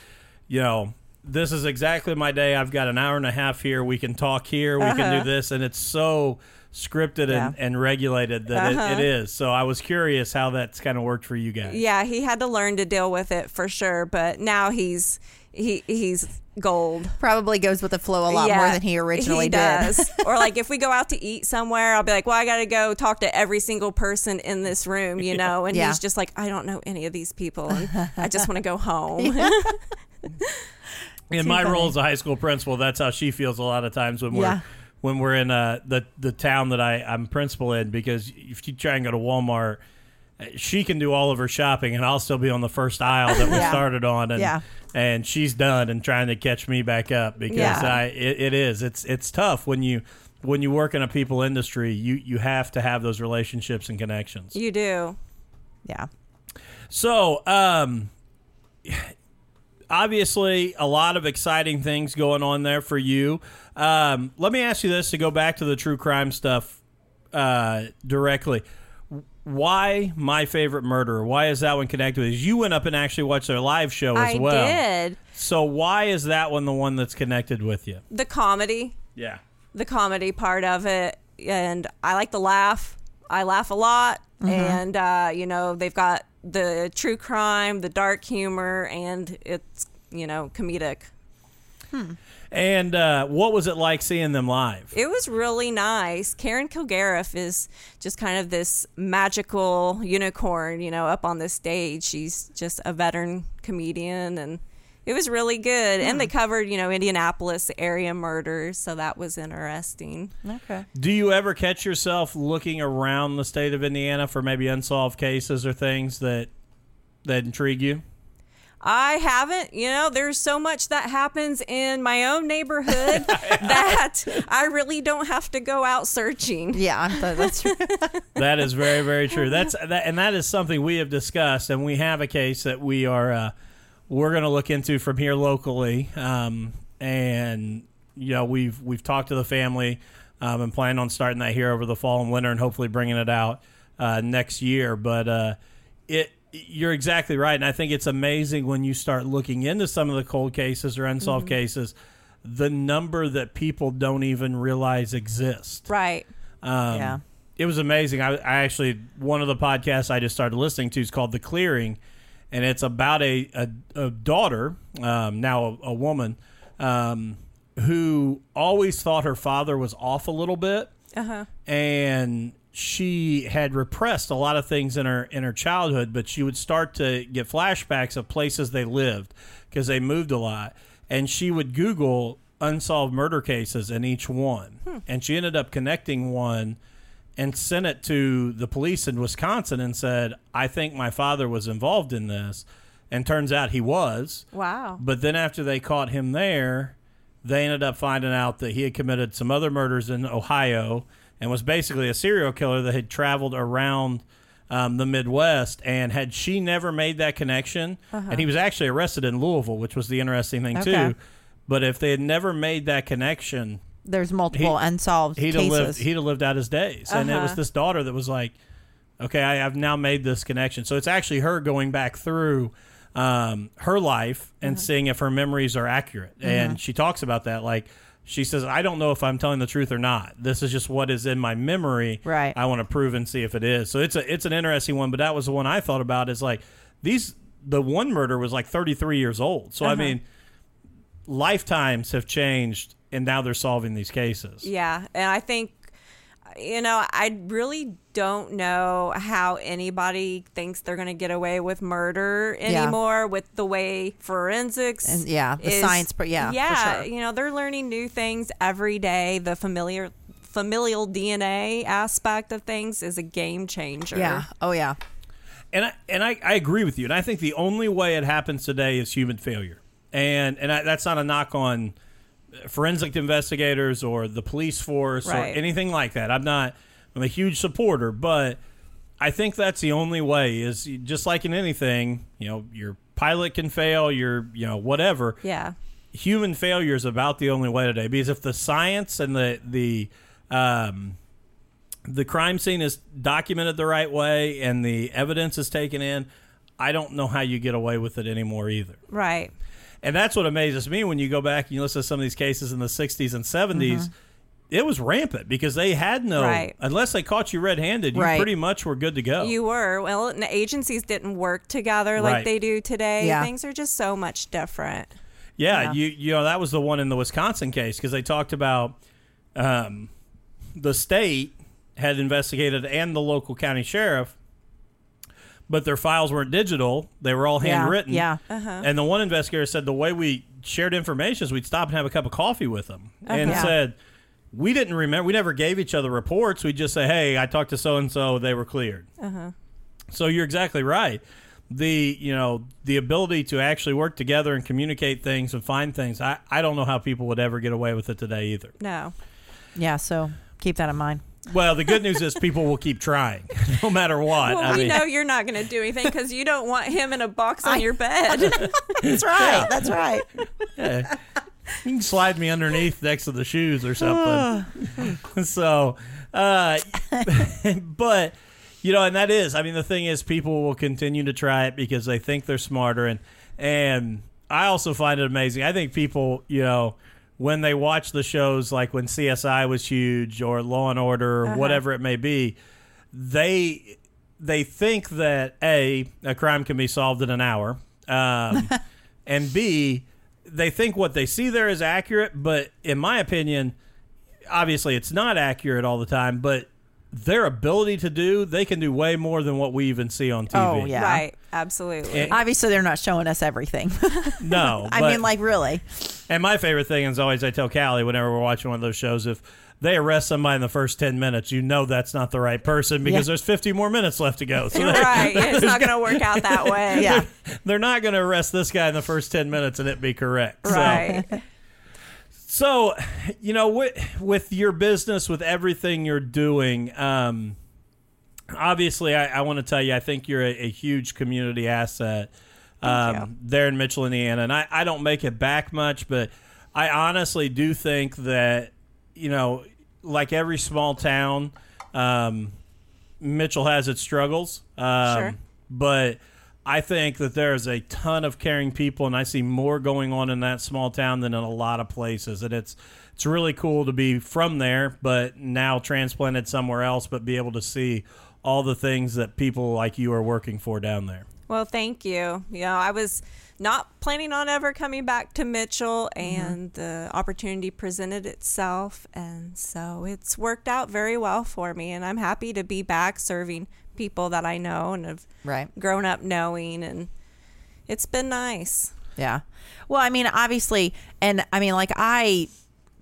you know, this is exactly my day. I've got an hour and a half here. We can talk here. We can Uh-huh. do this, and it's so scripted Yeah. and, and regulated that Uh-huh. it, it is. So I was curious how that's kind of worked for you guys. yeah, he had to learn to deal with it for sure. But now he's. He, he's gold. Probably goes with the flow a lot more than he originally he did. Does. or like if we go out to eat somewhere, I'll be like, "Well, I got to go talk to every single person in this room," you know. And Yeah. he's just like, "I don't know any of these people, and I just want to go home." In my funny. role as a high school principal, that's how she feels a lot of times when we're when we're in uh, the the town that I, I'm principal in. Because if you try and go to Walmart, she can do all of her shopping, and I'll still be on the first aisle that we Yeah. started on, and Yeah. and she's done and trying to catch me back up because Yeah. I it, it is it's it's tough when you when you work in a people industry. You you have to have those relationships and connections. you do. Yeah. So, um, obviously, a lot of exciting things going on there for you. Um, let me ask you this to go back to the true crime stuff uh, directly. Why my favorite murderer? Why is that one connected with? You went up and actually watched their live show as I well. did So why is that one the one that's connected with you? the comedy, Yeah. the comedy part of it, and I like to laugh. I laugh a lot, and uh, you know they've got the true crime, the dark humor, and it's you know comedic. And uh, what was it like seeing them live? It was really nice. Karen Kilgariff is just kind of this magical unicorn, you know, up on the stage. She's just a veteran comedian and it was really good. And they covered, you know, Indianapolis area murders, so that was interesting. Okay. Do you ever catch yourself looking around the state of Indiana for maybe unsolved cases or things that that intrigue you? I haven't, you know, there's so much that happens in my own neighborhood that I really don't have to go out searching. Yeah, that's true. That is very, very true. That's that, and that is something we have discussed, and we have a case that we are uh, we're going to look into from here locally. Um, and you know, we've we've talked to the family um, and plan on starting that here over the fall and winter, and hopefully bringing it out uh, next year. But uh, it you're exactly right, and I think it's amazing when you start looking into some of the cold cases or unsolved cases, the number that people don't even realize exist. Right. Um, Yeah. It was amazing. I, I actually one of the podcasts I just started listening to is called The Clearing, and it's about a a, a daughter, um, now a, a woman, um, who always thought her father was off a little bit, Uh-huh. and she had repressed a lot of things in her in her childhood, but she would start to get flashbacks of places they lived because they moved a lot, and she would Google unsolved murder cases in each one, hmm. and she ended up connecting one and sent it to the police in Wisconsin and said, "I think my father was involved in this," and turns out he was. Wow. But then after they caught him there, they ended up finding out that he had committed some other murders in Ohio and was basically a serial killer that had traveled around um, the Midwest. And had she never made that connection, and he was actually arrested in Louisville, which was the interesting thing Okay. too. But if they had never made that connection, There's multiple unsolved he'd have cases. lived he'd have lived out his days. And it was Uh-huh. this daughter that was like, okay, I have now made this connection. So it's actually her going back through um, her life and Uh-huh. seeing if her memories are accurate. And she talks about that. Like she says, I don't know if I'm telling the truth or not. This is just what is in my memory. Right. I want to prove and see if it is. So it's a it's an interesting one. But that was the one I thought about. Is like these. The one murder was like 33 years old. So I Uh-huh. mean, lifetimes have changed, and now they're solving these cases. Yeah, and I think you know, I really don't know how anybody thinks they're going to get away with murder Yeah. anymore with the way forensics And, yeah, the is- science, but yeah, for yeah, sure. you know, they're learning new things every day. The familiar familial DNA aspect of things is a game changer. yeah. Oh yeah. and I, and I, I agree with you. And I think the only way it happens today is human failure. And and I, that's not a knock on forensic investigators or the police force Right. or anything like that. I'm not. I'm a huge supporter, but I think that's the only way. Is just like in anything, you know, your pilot can fail. Your you know whatever. Yeah. Human failure is about the only way today. Because if the science and the the um, the crime scene is documented the right way and the evidence is taken in, I don't know how you get away with it anymore either. Right. And that's what amazes me when you go back and you listen to some of these cases in the 60s and 70s. It was rampant because they had no, Mm-hmm. Right. unless they caught you red handed, you Right. pretty much were good to go. You were. Well, and the agencies didn't work together like Right. they do today. Yeah. Things are just so much different. yeah, Yeah. you you know that was the one in the Wisconsin case because they talked about um, the state had investigated and the local county sheriff, but their files weren't digital; they were all Yeah, handwritten. yeah. And the one investigator said the way we shared information is we'd stop and have a cup of coffee with them, and Yeah. said we didn't remember. We never gave each other reports. We just say, "Hey, I talked to so and so; they were cleared." Uh-huh. So you're exactly right. The you know the ability to actually work together and communicate things and find things. I, I don't know how people would ever get away with it today either. No. Yeah. So keep that in mind. Well, the good news is people will keep trying, no matter what. Well, I we mean, know you're not going to do anything because you don't want him in a box on I- your bed. That's right. That's right. you can slide me underneath next to the shoes or something. so, uh, but you know, and that is, I mean, the thing is, people will continue to try it because they think they're smarter, and and I also find it amazing. I think people, you know, when they watch the shows like when CSI was huge or Law and Order or whatever it may be, they they think that a a crime can be solved in an hour, um, and b they think what they see there is accurate. But in my opinion, obviously it's not accurate all the time. But their ability to do, they can do way more than what we even see on TV. Oh, yeah. Right. Absolutely. And- Obviously, they're not showing us everything. No, I but- mean, like really. And my favorite thing is always I tell Callie whenever we're watching one of those shows if they arrest somebody in the first 10 minutes, you know that's not the right person because Yeah. there's 50 more minutes left to go. So they, right. It's not going to work out that way. Yeah. they're not going to arrest this guy in the first 10 minutes and it be correct. Right. So, you know, with, with your business, with everything you're doing, um, obviously, I, I want to tell you, I think you're a, a huge community asset um, there in Mitchell, Indiana. And I, I don't make it back much, but I honestly do think that, you know, like every small town, um, Mitchell has its struggles. Um, Sure. But I think that there is a ton of caring people, and I see more going on in that small town than in a lot of places. And it's it's really cool to be from there, but now transplanted somewhere else, but be able to see all the things that people like you are working for down there. Well, thank you. You know, I was not planning on ever coming back to Mitchell, mm-hmm. and the opportunity presented itself. And so it's worked out very well for me. And I'm happy to be back serving people that I know and have Right. grown up knowing. And it's been nice. Yeah. Well, I mean, obviously, and I mean, like, I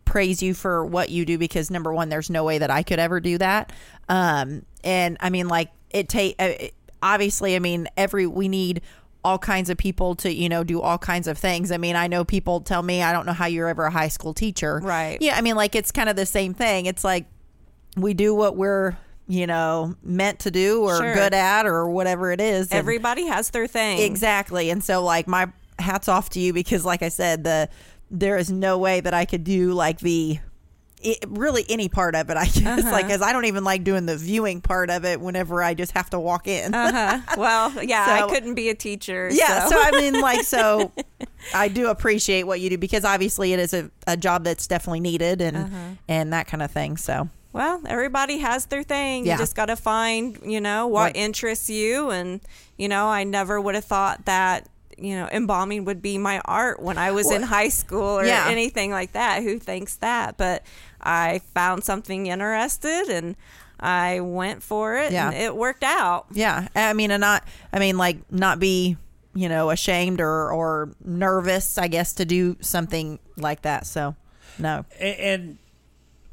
praise you for what you do because number one, there's no way that I could ever do that. Um, and I mean, like, it take uh, obviously, I mean, every we need all kinds of people to you know do all kinds of things. I mean, I know people tell me I don't know how you're ever a high school teacher. Right. Yeah, I mean like it's kind of the same thing. It's like we do what we're you know meant to do or Sure. good at or whatever it is. And- Everybody has their thing. Exactly. And so like my hats off to you because like I said, the there is no way that I could do like the it, really any part of it. I guess Uh-huh. like because I don't even like doing the viewing part of it whenever I just have to walk in. Uh-huh. Well, yeah, So- I couldn't be a teacher. yeah. so. So I mean, like, so I do appreciate what you do because obviously it is a, a job that's definitely needed and Uh-huh. and that kind of thing. So Well, everybody has their thing. Yeah. You just got to find, you know, what, What- interests you. And, you know, I never would have thought that, you know, embalming would be my art when I was in high school or yeah. anything like that. Who thinks that? But I found something interested and I went for it Yeah. and it worked out. yeah, I mean, and not I mean like not be you know ashamed or or nervous I guess to do something like that. So no. A- And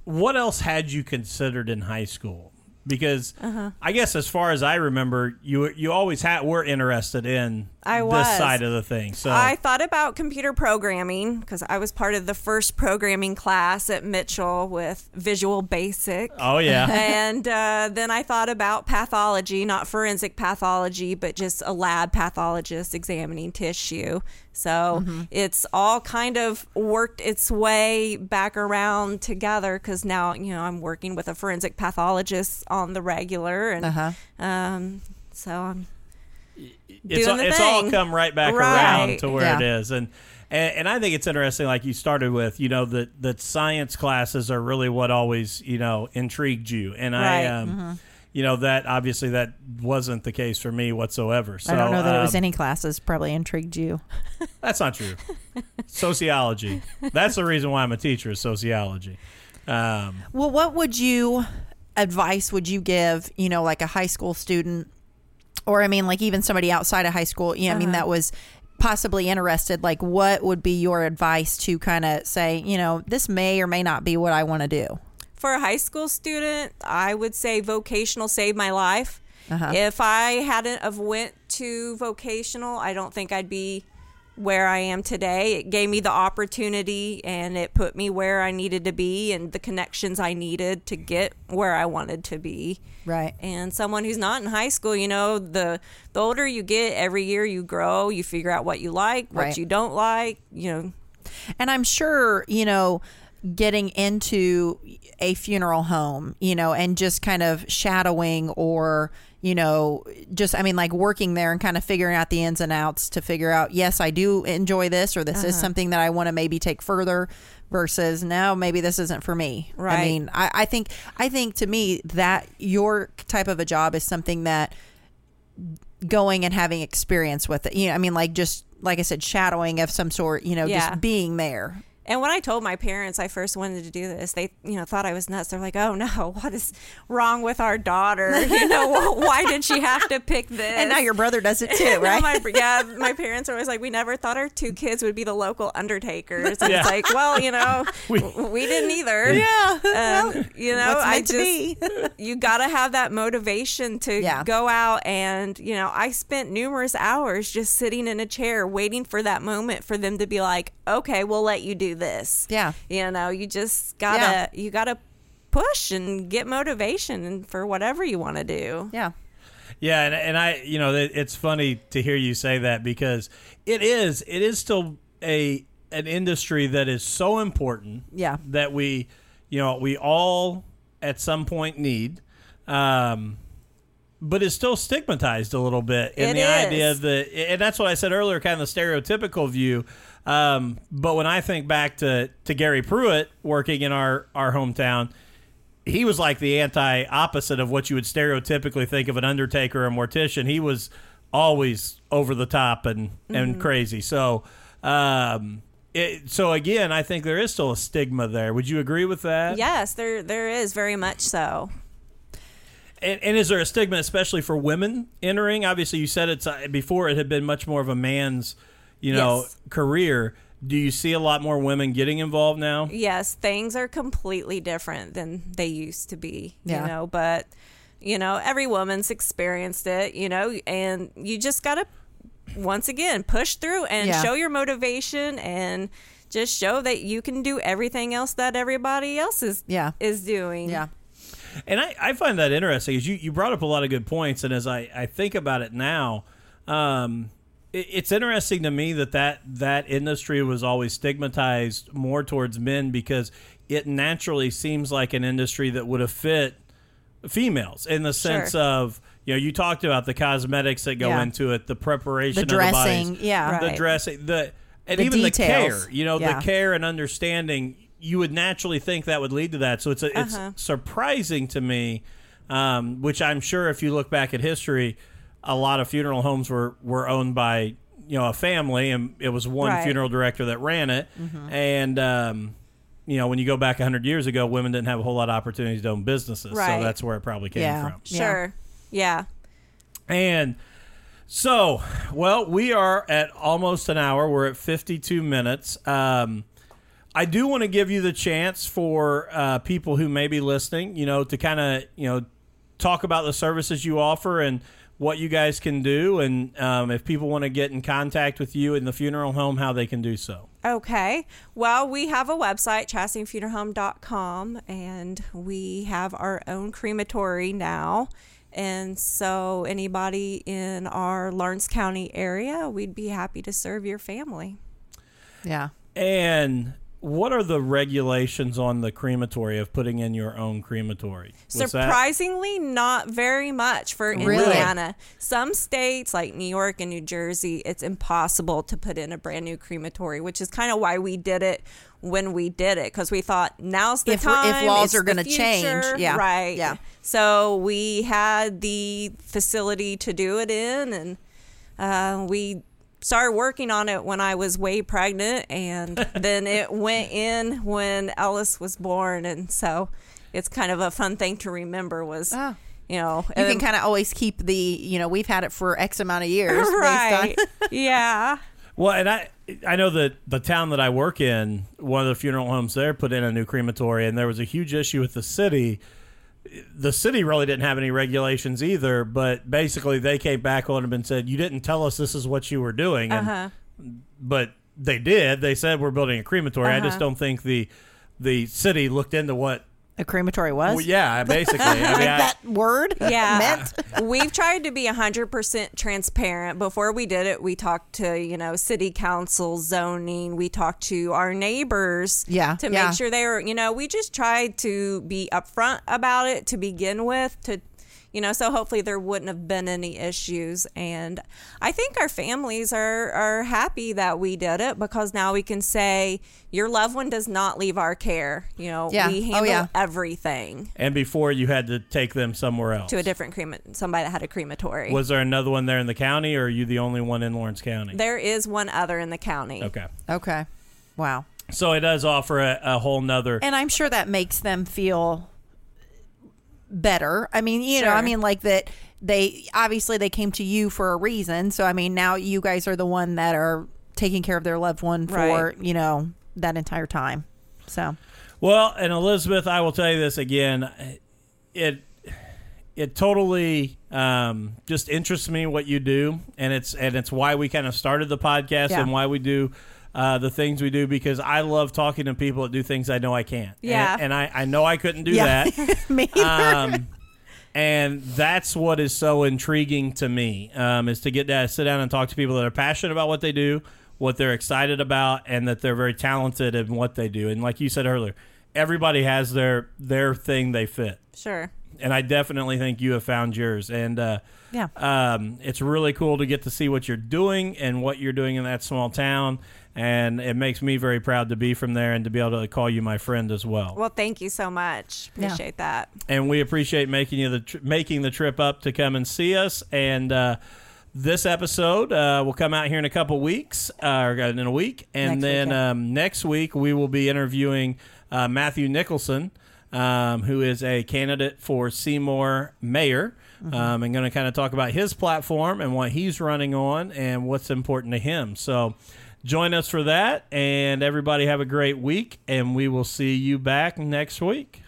what else had you considered in high school? Because Uh-huh. I guess as far as I remember, you you always had were interested in I this was. side of the thing. So I thought about computer programming because I was part of the first programming class at Mitchell with Visual Basic. oh yeah, and uh, then I thought about pathology, not forensic pathology, but just a lab pathologist examining tissue. So it's all kind of worked its way back around together because now, you know, I'm working with a forensic pathologist on the regular. And Uh-huh. um, so I'm it's, all, it's all come right back Right. around to where Yeah. it is, and, and and I think it's interesting. Like you started with, you know, that that science classes are really what always you know intrigued you, and I. Right. Um, You know that obviously that wasn't the case for me whatsoever. So I don't know that it was um, any classes probably intrigued you. That's not true. sociology. That's the reason why I'm a teacher. Is sociology. Um, Well, what would you advice would you give, you know, like a high school student or I mean like even somebody outside of high school, you know, I mean that was possibly interested, like what would be your advice to kind of say, you know, this may or may not be what I want to do? for a high school student, I would say vocational saved my life. Uh-huh. If I hadn't have went to vocational, I don't think I'd be where I am today. It gave me the opportunity and it put me where I needed to be and the connections I needed to get where I wanted to be. Right. And someone who's not in high school, you know, the the older you get, every year you grow, you figure out what you like, what Right. you don't like, you know. And I'm sure, you know, getting into a funeral home, you know, and just kind of shadowing or, you know, just, I mean, like working there and kind of figuring out the ins and outs to figure out, yes, I do enjoy this or this is uh-huh. something that I want to maybe take further versus no, maybe this isn't for me. Right. I mean, I, I think, I think to me that your type of a job is something that going and having experience with it, you know, I mean, like just, like I said, shadowing of some sort, you know, Yeah. just being there. And when I told my parents I first wanted to do this, they, you know, thought I was nuts. They're like, "Oh no, what is wrong with our daughter? You know, why did she have to pick this?" And now your brother does it too, right? my, yeah, my parents are always like, "We never thought our two kids would be the local undertakers." And Yeah. it's like, well, you know, We- we, didn't either. yeah. Um, you know, I just to you got to have that motivation to Yeah. go out and you know i spent numerous hours just sitting in a chair waiting for that moment for them to be like okay we'll let you do this Yeah. you know you just gotta Yeah. you gotta push and get motivation and for whatever you want to do yeah. Yeah, and, and I, you know, it's funny to hear you say that because it is, it is still a an industry that is so important. Yeah. that we, you know, we all at some point need, um, but it's still stigmatized a little bit in It the idea is. that, and that's what I said earlier, kind of the stereotypical view. Um, but when I think back to to Gary Pruitt working in our our hometown he was like the anti opposite of what you would stereotypically think of an undertaker or mortician. He was always over the top and and crazy. So, um, it, so again, I think there is still a stigma there. Would you agree with that? yes there there is very much so And, and is there a stigma, especially for women entering? Obviously, you said it's uh, before it had been much more of a man's, you know, Yes. career. Do you see a lot more women getting involved now? yes things are completely different than they used to be Yeah. you know but you know every woman's experienced it you know and you just gotta once again, push through and Yeah. show your motivation and just show that you can do everything else that everybody else is Yeah. is doing. Yeah. And I, I find that interesting. Is you, you brought up a lot of good points, and as I, I think about it now, um, it, it's interesting to me that, that that industry was always stigmatized more towards men because it naturally seems like an industry that would have fit females in the sense Sure. of you know you talked about the cosmetics that go Yeah. into it, the preparation, The of the bodies, dressing, yeah. the Right. dressing, the and The even details. the care. You know, Yeah. the care and understanding. You would naturally think that would lead to that. So it's a, it's Uh-huh. surprising to me, um, which I'm sure if you look back at history, a lot of funeral homes were were owned by you know a family, and it was one Right. funeral director that ran it, Mm-hmm. and. Um, you know, when you go back 100 years ago, women didn't have a whole lot of opportunities to own businesses. Right. So that's where it probably came Yeah. from. Sure. Yeah. And so, well, we are at almost an hour. We're at 52 minutes. Um, I do want to give you the chance for uh, people who may be listening, you know, to kind of, you know, talk about the services you offer and what you guys can do. And um, if people want to get in contact with you in the funeral home, how they can do so. Okay. Well, we have a website, chastityfuneralhome.com, and we have our own crematory now. And so, anybody in our Lawrence County area, we'd be happy to serve your family. Yeah. And what are the regulations on the crematory of putting in your own crematory? Was that- Surprisingly, not very much for Really? Indiana. Some states like New York and New Jersey, it's impossible to put in a brand new crematory, which is kind of why we did it when we did it because we thought now's the If- if laws it's are gonna change, yeah, right? yeah. So we had the facility to do it in, and uh, we started working on it when I was way pregnant, and then it went in when Ellis was born, and so it's kind of a fun thing to remember. Was Ah. you know You can kind of always keep the, you know, we've had it for X amount of years. right? Based on, yeah. Well, and I I know that the town that I work in, one of the funeral homes there put in a new crematory, and there was a huge issue with the city. The city really didn't have any regulations either, but basically they came back on them and said, "You didn't tell us this is what you were doing," and, Uh-huh. but they did. They said we're building a crematory. I just Uh-huh. don't think the the city looked into what. A crematory was. Well, yeah, basically. I mean, like I- that word Yeah. meant. We've tried to be 100% transparent. Before we did it, we talked to, you know, city council, zoning. We talked to our neighbors Yeah, to yeah. make sure they were, you know, we just tried to be upfront about it to begin with to you know, so hopefully there wouldn't have been any issues and I think our families are are happy that we did it because now we can say your loved one does not leave our care. You know, Yeah. we Oh, handle yeah. everything and before you had to take them somewhere else. to a different crema somebody that had a crematory. Was there another one there in the county, or are you the only one in Lawrence County? There is one other in the county. Okay. Okay. Wow. So it does offer a, a whole nother. And I'm sure that makes them feel better. I mean, you know, I mean, like that they obviously they came to you for a reason. So, I mean, now you guys are the one that are taking care of their loved one for, Right. you know, that entire time. So, Well, and Elizabeth, I will tell you this again. It it totally um, just interests me what you do, and it's and it's why we kind of started the podcast Yeah. and why we do uh, the things we do because I love talking to people that do things I know I can't. Yeah. and, and I I know I couldn't do yeah. that. Me either. um, and that's what is so intriguing to me um, is to get to sit down and talk to people that are passionate about what they do, what they're excited about, and that they're very talented in what they do. And like you said earlier, everybody has their their thing they fit, Sure. and I definitely think you have found yours. And uh, yeah. um, it's really cool to get to see what you're doing and what you're doing in that small town. And it makes me very proud to be from there and to be able to call you my friend as well. Well, thank you so much. Yeah. Appreciate that. and we appreciate making you the tr- making the trip up to come and see us. And uh, this episode uh, will come out here in a couple weeks, uh, or in a week, and Next then week, yeah. um, next week we will be interviewing uh, Matthew Nicholson, um, who is a candidate for Seymour mayor. Mm-hmm. Um, and going to kind of talk about his platform and what he's running on and what's important to him. So join us for that, and everybody have a great week, and we will see you back next week.